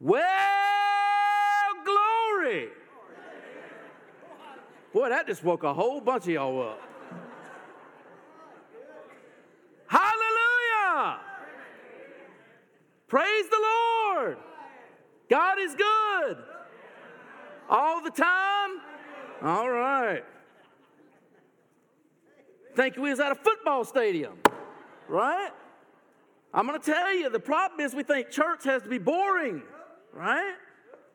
Well, glory. Boy, that just woke a whole bunch of y'all up. Hallelujah. Praise the Lord. God is good. All the time? All right. Think we was at a football stadium, right? I'm going to tell you, the problem is we think church has to be boring, right?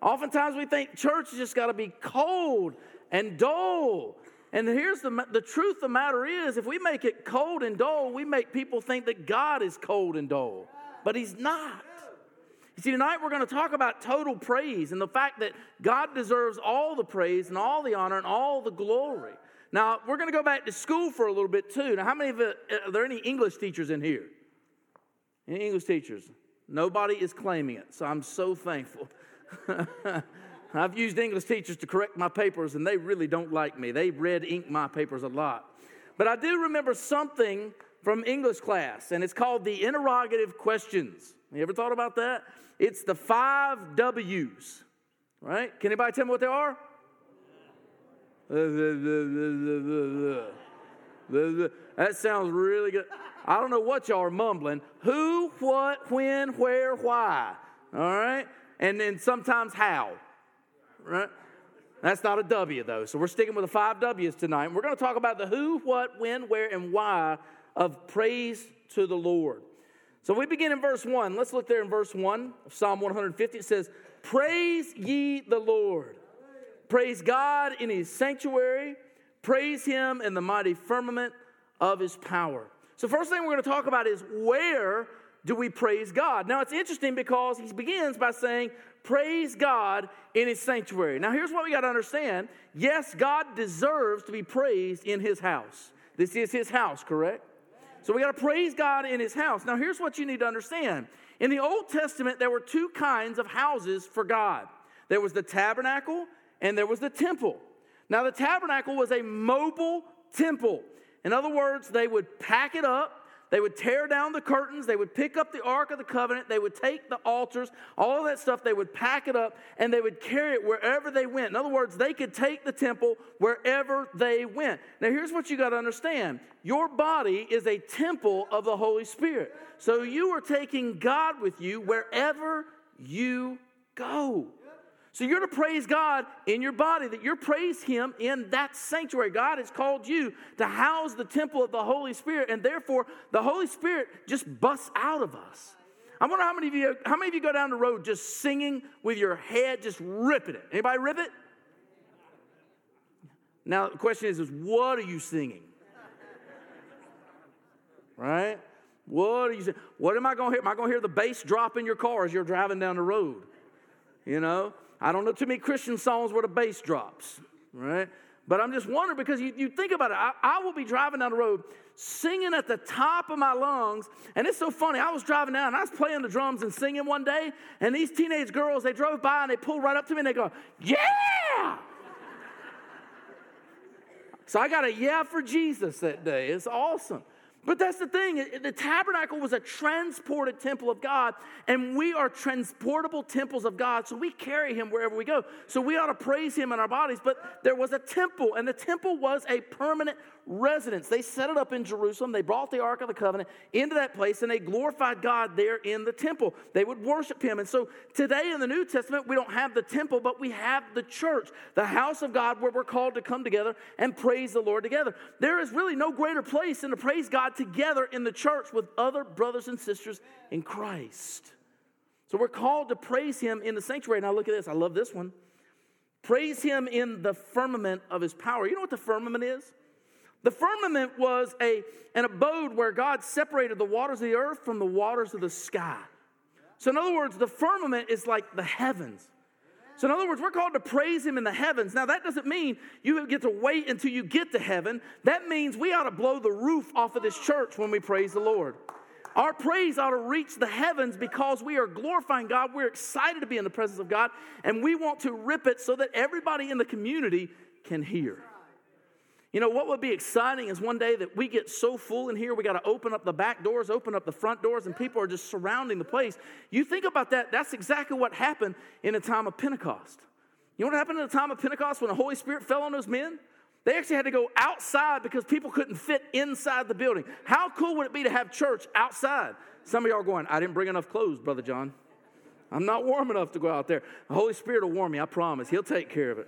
Oftentimes we think church has just got to be cold and dull. And here's the, the truth of the matter is if we make it cold and dull, we make people think that God is cold and dull, but He's not. You see, tonight we're going to talk about total praise and the fact that God deserves all the praise and all the honor and all the glory. Now, we're going to go back to school for a little bit too. Now, how many of it, uh, are there any English teachers in here? Any English teachers? Nobody is claiming it, so I'm so thankful. I've used English teachers to correct my papers, and they really don't like me. They red ink my papers a lot. But I do remember something from English class, and it's called the interrogative questions. You ever thought about that? It's the five W's, right? Can anybody tell me what they are? That sounds really good. I don't know what y'all are mumbling. Who, what, when, where, why. All right? And then sometimes how. Right? That's not a W, though. So we're sticking with the five W's tonight. We're going to talk about the who, what, when, where, and why of praise to the Lord. So we begin in verse 1. Let's look there in verse 1 of Psalm 150. It says, Praise ye the Lord. Praise God in his sanctuary. Praise him in the mighty firmament of his power. So, first thing we're going to talk about is where do we praise God? Now, it's interesting because he begins by saying, Praise God in his sanctuary. Now, here's what we got to understand. Yes, God deserves to be praised in his house. This is his house, correct? So we got to praise God in his house. Now, here's what you need to understand. In the Old Testament, there were two kinds of houses for God there was the tabernacle and there was the temple. Now, the tabernacle was a mobile temple. In other words, they would pack it up, they would tear down the curtains, they would pick up the Ark of the Covenant, they would take the altars, all that stuff, they would pack it up, and they would carry it wherever they went. In other words, they could take the temple wherever they went. Now, here's what you got to understand your body is a temple of the Holy Spirit. So you are taking God with you wherever you go. So you're to praise God in your body, that you're praise Him in that sanctuary. God has called you to house the temple of the Holy Spirit, and therefore the Holy Spirit just busts out of us. I wonder how many of you, how many of you go down the road just singing with your head, just ripping it. Anybody rip it? Now the question is, is what are you singing? Right? What are you? What am I going to hear? Am I going to hear the bass drop in your car as you're driving down the road? You know? I don't know too many Christian songs where the bass drops, right? But I'm just wondering because you, you think about it. I, I, will be driving down the road singing at the top of my lungs. And it's so funny. I was driving down and I was playing the drums and singing one day. And these teenage girls, they drove by and they pulled right up to me and they go, Yeah! so I got a yeah for Jesus that day. It's awesome. But that's the thing. The tabernacle was a transported temple of God, and we are transportable temples of God. So we carry him wherever we go. So we ought to praise him in our bodies. But there was a temple, and the temple was a permanent residence. They set it up in Jerusalem. They brought the Ark of the Covenant into that place and they glorified God there in the temple. They would worship Him. And so today in the New Testament, we don't have the temple, but we have the church, the house of God where we're called to come together and praise the Lord together. There is really no greater place than to praise God together in the church with other brothers and sisters in Christ. So we're called to praise Him in the sanctuary. Now look at this. I love this one. Praise Him in the firmament of His power. You know what the firmament is? The firmament was a, an abode where God separated the waters of the earth from the waters of the sky. So, in other words, the firmament is like the heavens. So, in other words, we're called to praise Him in the heavens. Now, that doesn't mean you get to wait until you get to heaven. That means we ought to blow the roof off of this church when we praise the Lord. Our praise ought to reach the heavens because we are glorifying God. We're excited to be in the presence of God, and we want to rip it so that everybody in the community can hear. You know, what would be exciting is one day that we get so full in here, we got to open up the back doors, open up the front doors, and people are just surrounding the place. You think about that, that's exactly what happened in the time of Pentecost. You know what happened in the time of Pentecost when the Holy Spirit fell on those men? They actually had to go outside because people couldn't fit inside the building. How cool would it be to have church outside? Some of y'all are going, I didn't bring enough clothes, Brother John. I'm not warm enough to go out there. The Holy Spirit will warm me, I promise. He'll take care of it.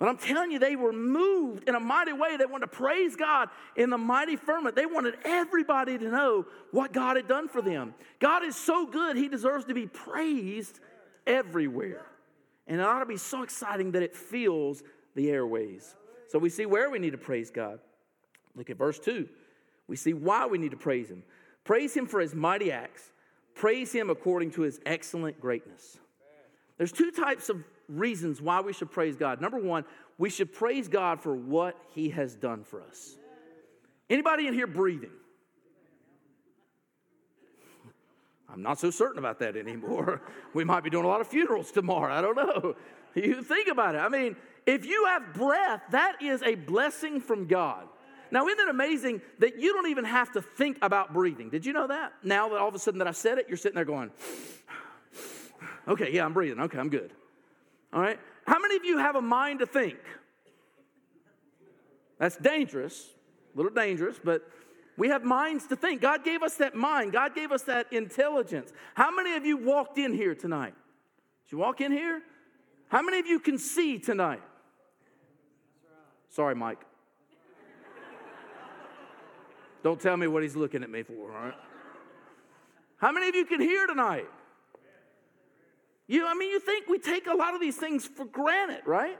But I'm telling you, they were moved in a mighty way. They wanted to praise God in the mighty firmament. They wanted everybody to know what God had done for them. God is so good, He deserves to be praised everywhere. And it ought to be so exciting that it fills the airways. So we see where we need to praise God. Look at verse 2. We see why we need to praise Him. Praise Him for His mighty acts, praise Him according to His excellent greatness. There's two types of reasons why we should praise God. Number one, we should praise God for what He has done for us. Anybody in here breathing? I'm not so certain about that anymore. We might be doing a lot of funerals tomorrow. I don't know. You think about it. I mean, if you have breath, that is a blessing from God. Now, isn't it amazing that you don't even have to think about breathing? Did you know that? Now that all of a sudden that I said it, you're sitting there going, okay, yeah, I'm breathing. Okay, I'm good. All right? How many of you have a mind to think? That's dangerous, a little dangerous, but we have minds to think. God gave us that mind, God gave us that intelligence. How many of you walked in here tonight? Did you walk in here? How many of you can see tonight? Sorry, Mike. Don't tell me what he's looking at me for, all right? How many of you can hear tonight? You, I mean, you think we take a lot of these things for granted, right?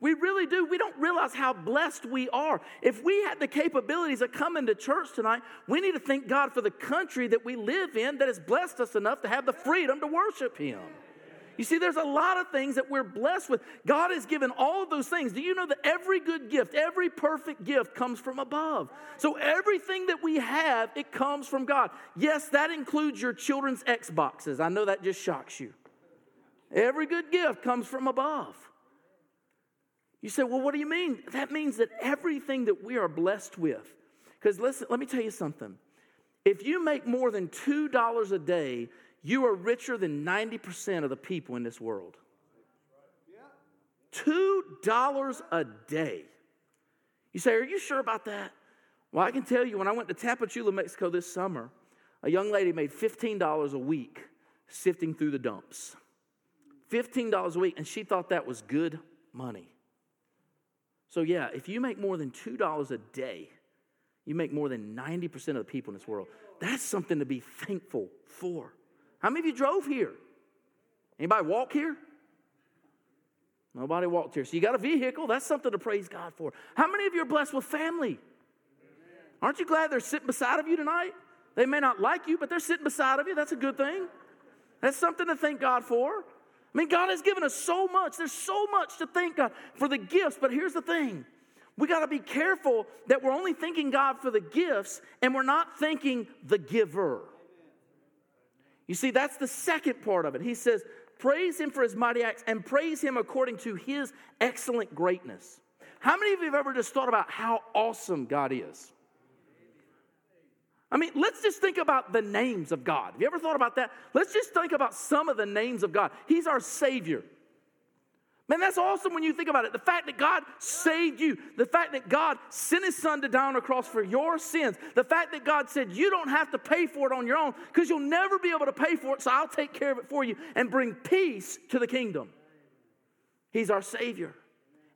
We really do. We don't realize how blessed we are. If we had the capabilities of coming to church tonight, we need to thank God for the country that we live in that has blessed us enough to have the freedom to worship Him. You see, there's a lot of things that we're blessed with. God has given all of those things. Do you know that every good gift, every perfect gift comes from above? So everything that we have, it comes from God. Yes, that includes your children's Xboxes. I know that just shocks you. Every good gift comes from above. You say, well, what do you mean? That means that everything that we are blessed with, because listen, let me tell you something. If you make more than $2 a day, you are richer than 90% of the people in this world. $2 a day. You say, Are you sure about that? Well, I can tell you, when I went to Tapachula, Mexico this summer, a young lady made $15 a week sifting through the dumps. $15 a week, and she thought that was good money. So, yeah, if you make more than $2 a day, you make more than 90% of the people in this world. That's something to be thankful for. How many of you drove here? Anybody walk here? Nobody walked here. So you got a vehicle. That's something to praise God for. How many of you are blessed with family? Aren't you glad they're sitting beside of you tonight? They may not like you, but they're sitting beside of you. That's a good thing. That's something to thank God for. I mean, God has given us so much. There's so much to thank God for the gifts, but here's the thing we got to be careful that we're only thanking God for the gifts and we're not thanking the giver. You see, that's the second part of it. He says, Praise him for his mighty acts and praise him according to his excellent greatness. How many of you have ever just thought about how awesome God is? I mean, let's just think about the names of God. Have you ever thought about that? Let's just think about some of the names of God. He's our Savior. Man, that's awesome when you think about it. The fact that God saved you, the fact that God sent His Son to die on a cross for your sins, the fact that God said you don't have to pay for it on your own because you'll never be able to pay for it, so I'll take care of it for you and bring peace to the kingdom. He's our Savior,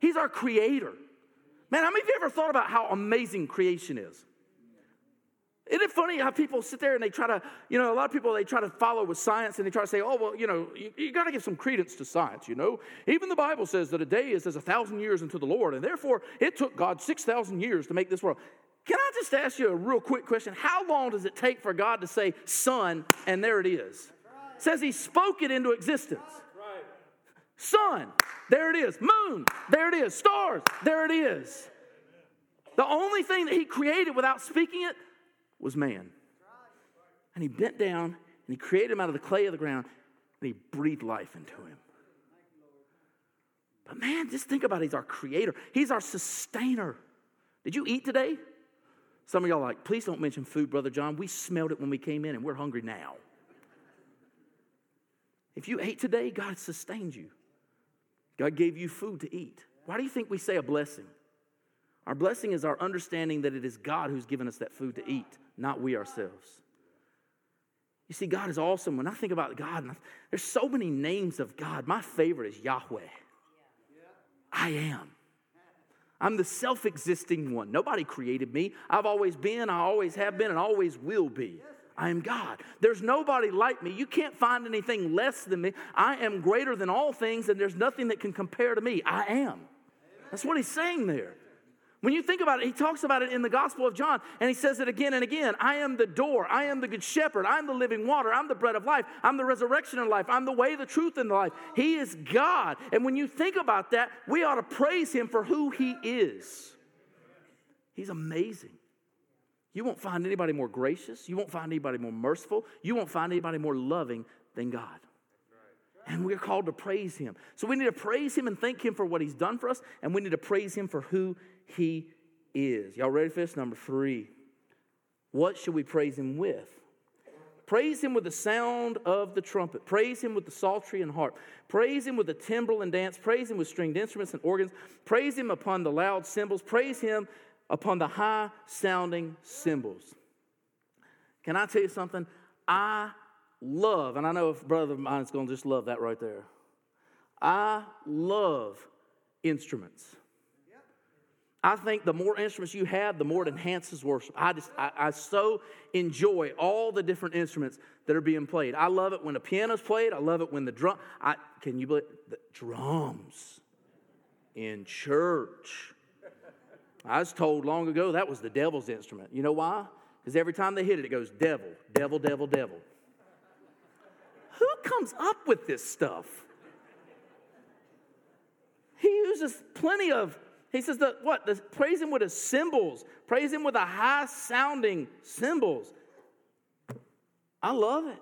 He's our Creator. Man, how many of you ever thought about how amazing creation is? Isn't it funny how people sit there and they try to, you know, a lot of people they try to follow with science and they try to say, oh, well, you know, you, you got to give some credence to science, you know. Even the Bible says that a day is as a thousand years unto the Lord, and therefore it took God 6,000 years to make this world. Can I just ask you a real quick question? How long does it take for God to say sun and there it is? It says he spoke it into existence. Sun, there it is. Moon, there it is. Stars, there it is. The only thing that he created without speaking it was man. And he bent down and he created him out of the clay of the ground and he breathed life into him. But man, just think about it. He's our creator, he's our sustainer. Did you eat today? Some of y'all like, please don't mention food, Brother John. We smelled it when we came in and we're hungry now. If you ate today, God sustained you. God gave you food to eat. Why do you think we say a blessing? Our blessing is our understanding that it is God who's given us that food to eat, not we ourselves. You see, God is awesome. When I think about God, there's so many names of God. My favorite is Yahweh. I am. I'm the self existing one. Nobody created me. I've always been, I always have been, and always will be. I am God. There's nobody like me. You can't find anything less than me. I am greater than all things, and there's nothing that can compare to me. I am. That's what he's saying there. When you think about it, he talks about it in the Gospel of John, and he says it again and again I am the door, I am the good shepherd, I'm the living water, I'm the bread of life, I'm the resurrection of life, I'm the way, the truth, and the life. He is God. And when you think about that, we ought to praise him for who he is. He's amazing. You won't find anybody more gracious, you won't find anybody more merciful, you won't find anybody more loving than God. And we're called to praise him. So we need to praise him and thank him for what he's done for us, and we need to praise him for who he is. Y'all ready for this? Number three. What should we praise him with? Praise him with the sound of the trumpet. Praise him with the psaltery and harp. Praise him with the timbrel and dance. Praise him with stringed instruments and organs. Praise him upon the loud cymbals. Praise him upon the high sounding cymbals. Can I tell you something? I love, and I know if brother of mine is going to just love that right there. I love instruments. I think the more instruments you have, the more it enhances worship. I just, I, I, so enjoy all the different instruments that are being played. I love it when the piano's played. I love it when the drum. I can you believe the drums in church? I was told long ago that was the devil's instrument. You know why? Because every time they hit it, it goes devil, devil, devil, devil. Who comes up with this stuff? He uses plenty of he says that what? The, praise him with his cymbals. Praise him with a high sounding cymbals. I love it.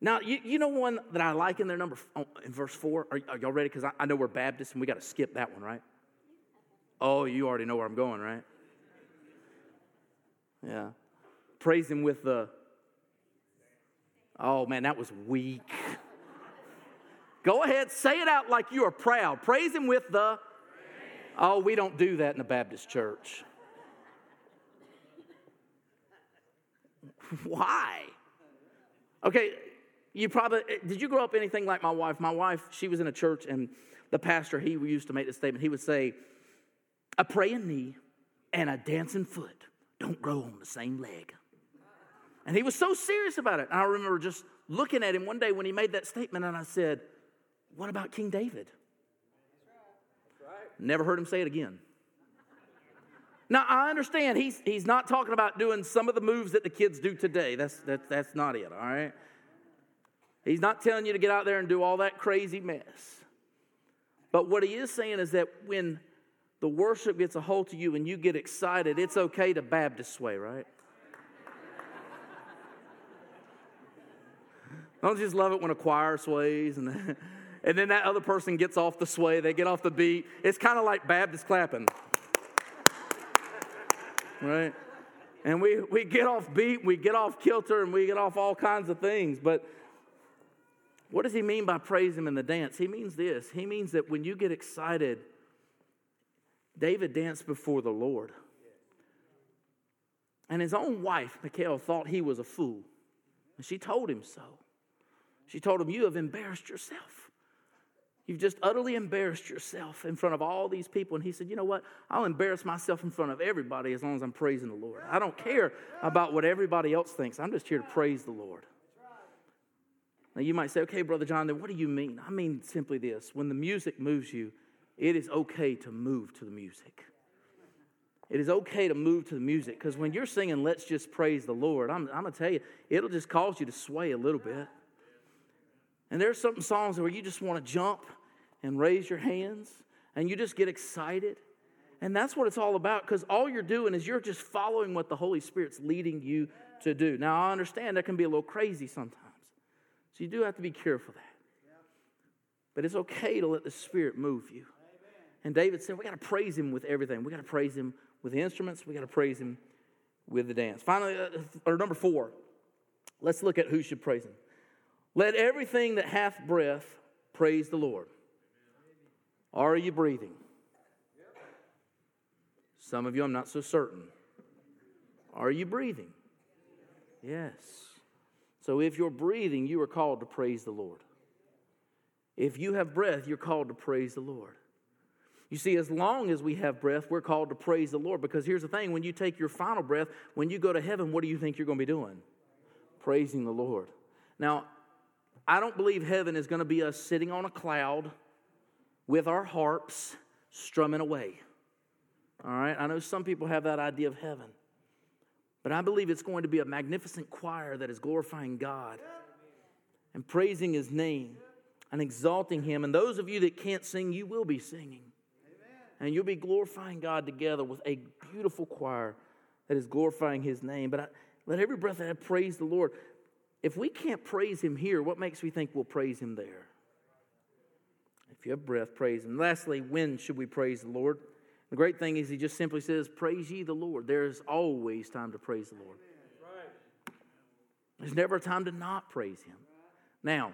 Now, you, you know one that I like in there, number oh, in verse four. Are, are y'all ready? Because I, I know we're Baptists and we got to skip that one, right? Oh, you already know where I'm going, right? Yeah. Praise him with the. Oh man, that was weak. Go ahead, say it out like you are proud. Praise him with the Oh, we don't do that in the Baptist church. Why? Okay, you probably did you grow up anything like my wife? My wife, she was in a church and the pastor, he used to make this statement. He would say, A praying knee and a dancing foot don't grow on the same leg. And he was so serious about it. And I remember just looking at him one day when he made that statement, and I said, What about King David? Never heard him say it again. Now, I understand he's, he's not talking about doing some of the moves that the kids do today. That's, that, that's not it, all right? He's not telling you to get out there and do all that crazy mess. But what he is saying is that when the worship gets a hold to you and you get excited, it's okay to Baptist sway, right? Don't just love it when a choir sways and and then that other person gets off the sway, they get off the beat. It's kind of like Baptist clapping. right? And we, we get off beat, we get off kilter, and we get off all kinds of things. But what does he mean by praise him in the dance? He means this he means that when you get excited, David danced before the Lord. And his own wife, Michal, thought he was a fool. And she told him so. She told him, You have embarrassed yourself. You've just utterly embarrassed yourself in front of all these people. And he said, You know what? I'll embarrass myself in front of everybody as long as I'm praising the Lord. I don't care about what everybody else thinks. I'm just here to praise the Lord. Now, you might say, Okay, Brother John, then what do you mean? I mean simply this when the music moves you, it is okay to move to the music. It is okay to move to the music because when you're singing, Let's Just Praise the Lord, I'm, I'm going to tell you, it'll just cause you to sway a little bit. And there's some songs where you just want to jump and raise your hands and you just get excited. And that's what it's all about because all you're doing is you're just following what the Holy Spirit's leading you to do. Now, I understand that can be a little crazy sometimes. So you do have to be careful that. But it's okay to let the Spirit move you. And David said, We got to praise him with everything. We got to praise him with the instruments. We got to praise him with the dance. Finally, uh, or number four, let's look at who should praise him. Let everything that hath breath praise the Lord. Are you breathing? Some of you, I'm not so certain. Are you breathing? Yes. So if you're breathing, you are called to praise the Lord. If you have breath, you're called to praise the Lord. You see, as long as we have breath, we're called to praise the Lord. Because here's the thing when you take your final breath, when you go to heaven, what do you think you're going to be doing? Praising the Lord. Now, I don't believe heaven is going to be us sitting on a cloud with our harps strumming away. All right? I know some people have that idea of heaven. But I believe it's going to be a magnificent choir that is glorifying God and praising His name and exalting Him. And those of you that can't sing, you will be singing. And you'll be glorifying God together with a beautiful choir that is glorifying His name. But I, let every breath that I praise the Lord. If we can't praise Him here, what makes me think we'll praise Him there? You have breath, praise Him. Lastly, when should we praise the Lord? The great thing is, He just simply says, Praise ye the Lord. There's always time to praise the Lord. There's never a time to not praise Him. Now,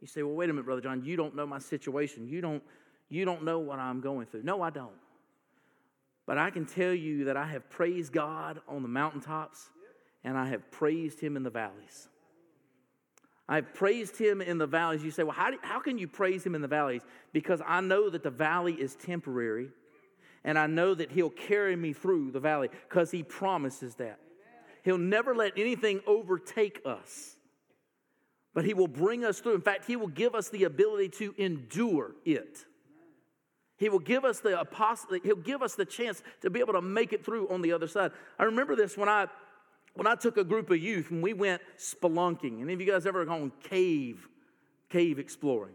you say, Well, wait a minute, Brother John, you don't know my situation. You don't, you don't know what I'm going through. No, I don't. But I can tell you that I have praised God on the mountaintops and I have praised Him in the valleys. I've praised him in the valleys. You say, well, how, do, how can you praise him in the valleys? Because I know that the valley is temporary, and I know that he'll carry me through the valley because he promises that. He'll never let anything overtake us, but he will bring us through. In fact, he will give us the ability to endure it. He will give us the apostle, he'll give us the chance to be able to make it through on the other side. I remember this when I when I took a group of youth and we went spelunking. Any of you guys ever gone cave, cave exploring?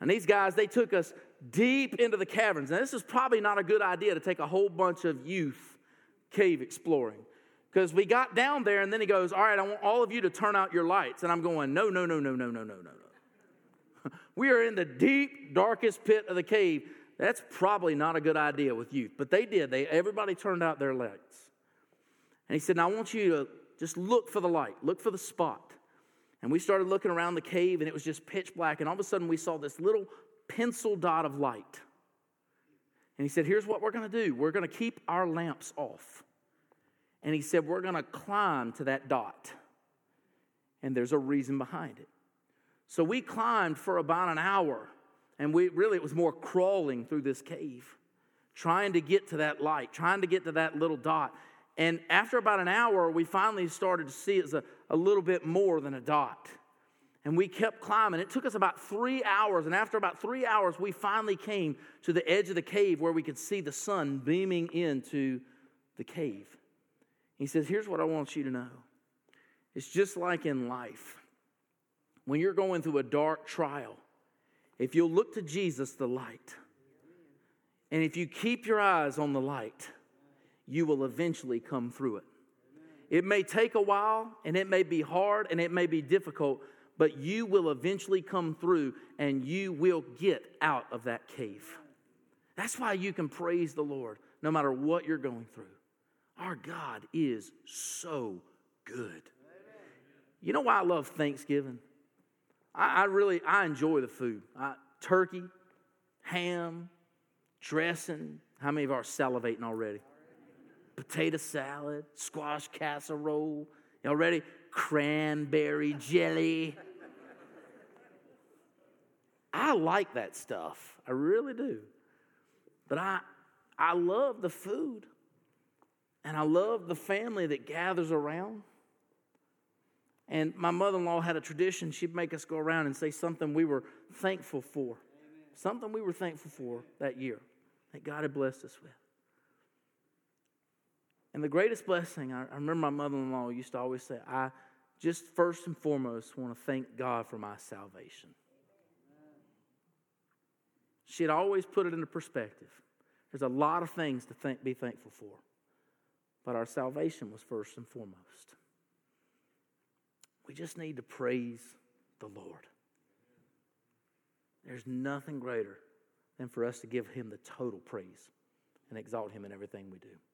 And these guys, they took us deep into the caverns. Now, this is probably not a good idea to take a whole bunch of youth cave exploring. Because we got down there and then he goes, All right, I want all of you to turn out your lights. And I'm going, No, no, no, no, no, no, no, no, no. we are in the deep, darkest pit of the cave. That's probably not a good idea with youth. But they did. They everybody turned out their lights. And he said, Now I want you to just look for the light, look for the spot. And we started looking around the cave, and it was just pitch black. And all of a sudden, we saw this little pencil dot of light. And he said, Here's what we're going to do we're going to keep our lamps off. And he said, We're going to climb to that dot. And there's a reason behind it. So we climbed for about an hour. And we really, it was more crawling through this cave, trying to get to that light, trying to get to that little dot. And after about an hour, we finally started to see it as a, a little bit more than a dot. And we kept climbing. It took us about three hours. And after about three hours, we finally came to the edge of the cave where we could see the sun beaming into the cave. He says, Here's what I want you to know it's just like in life. When you're going through a dark trial, if you'll look to Jesus, the light, and if you keep your eyes on the light, you will eventually come through it. It may take a while and it may be hard and it may be difficult, but you will eventually come through and you will get out of that cave. That's why you can praise the Lord no matter what you're going through. Our God is so good. You know why I love Thanksgiving? I, I really I enjoy the food. I, turkey, ham, dressing. How many of are salivating already? Potato salad, squash casserole. Y'all ready? Cranberry jelly. I like that stuff. I really do. But I, I love the food. And I love the family that gathers around. And my mother in law had a tradition. She'd make us go around and say something we were thankful for. Amen. Something we were thankful for that year that God had blessed us with. And the greatest blessing, I, I remember my mother in law used to always say, I just first and foremost want to thank God for my salvation. She had always put it into perspective. There's a lot of things to be thankful for, but our salvation was first and foremost. We just need to praise the Lord. There's nothing greater than for us to give him the total praise and exalt him in everything we do.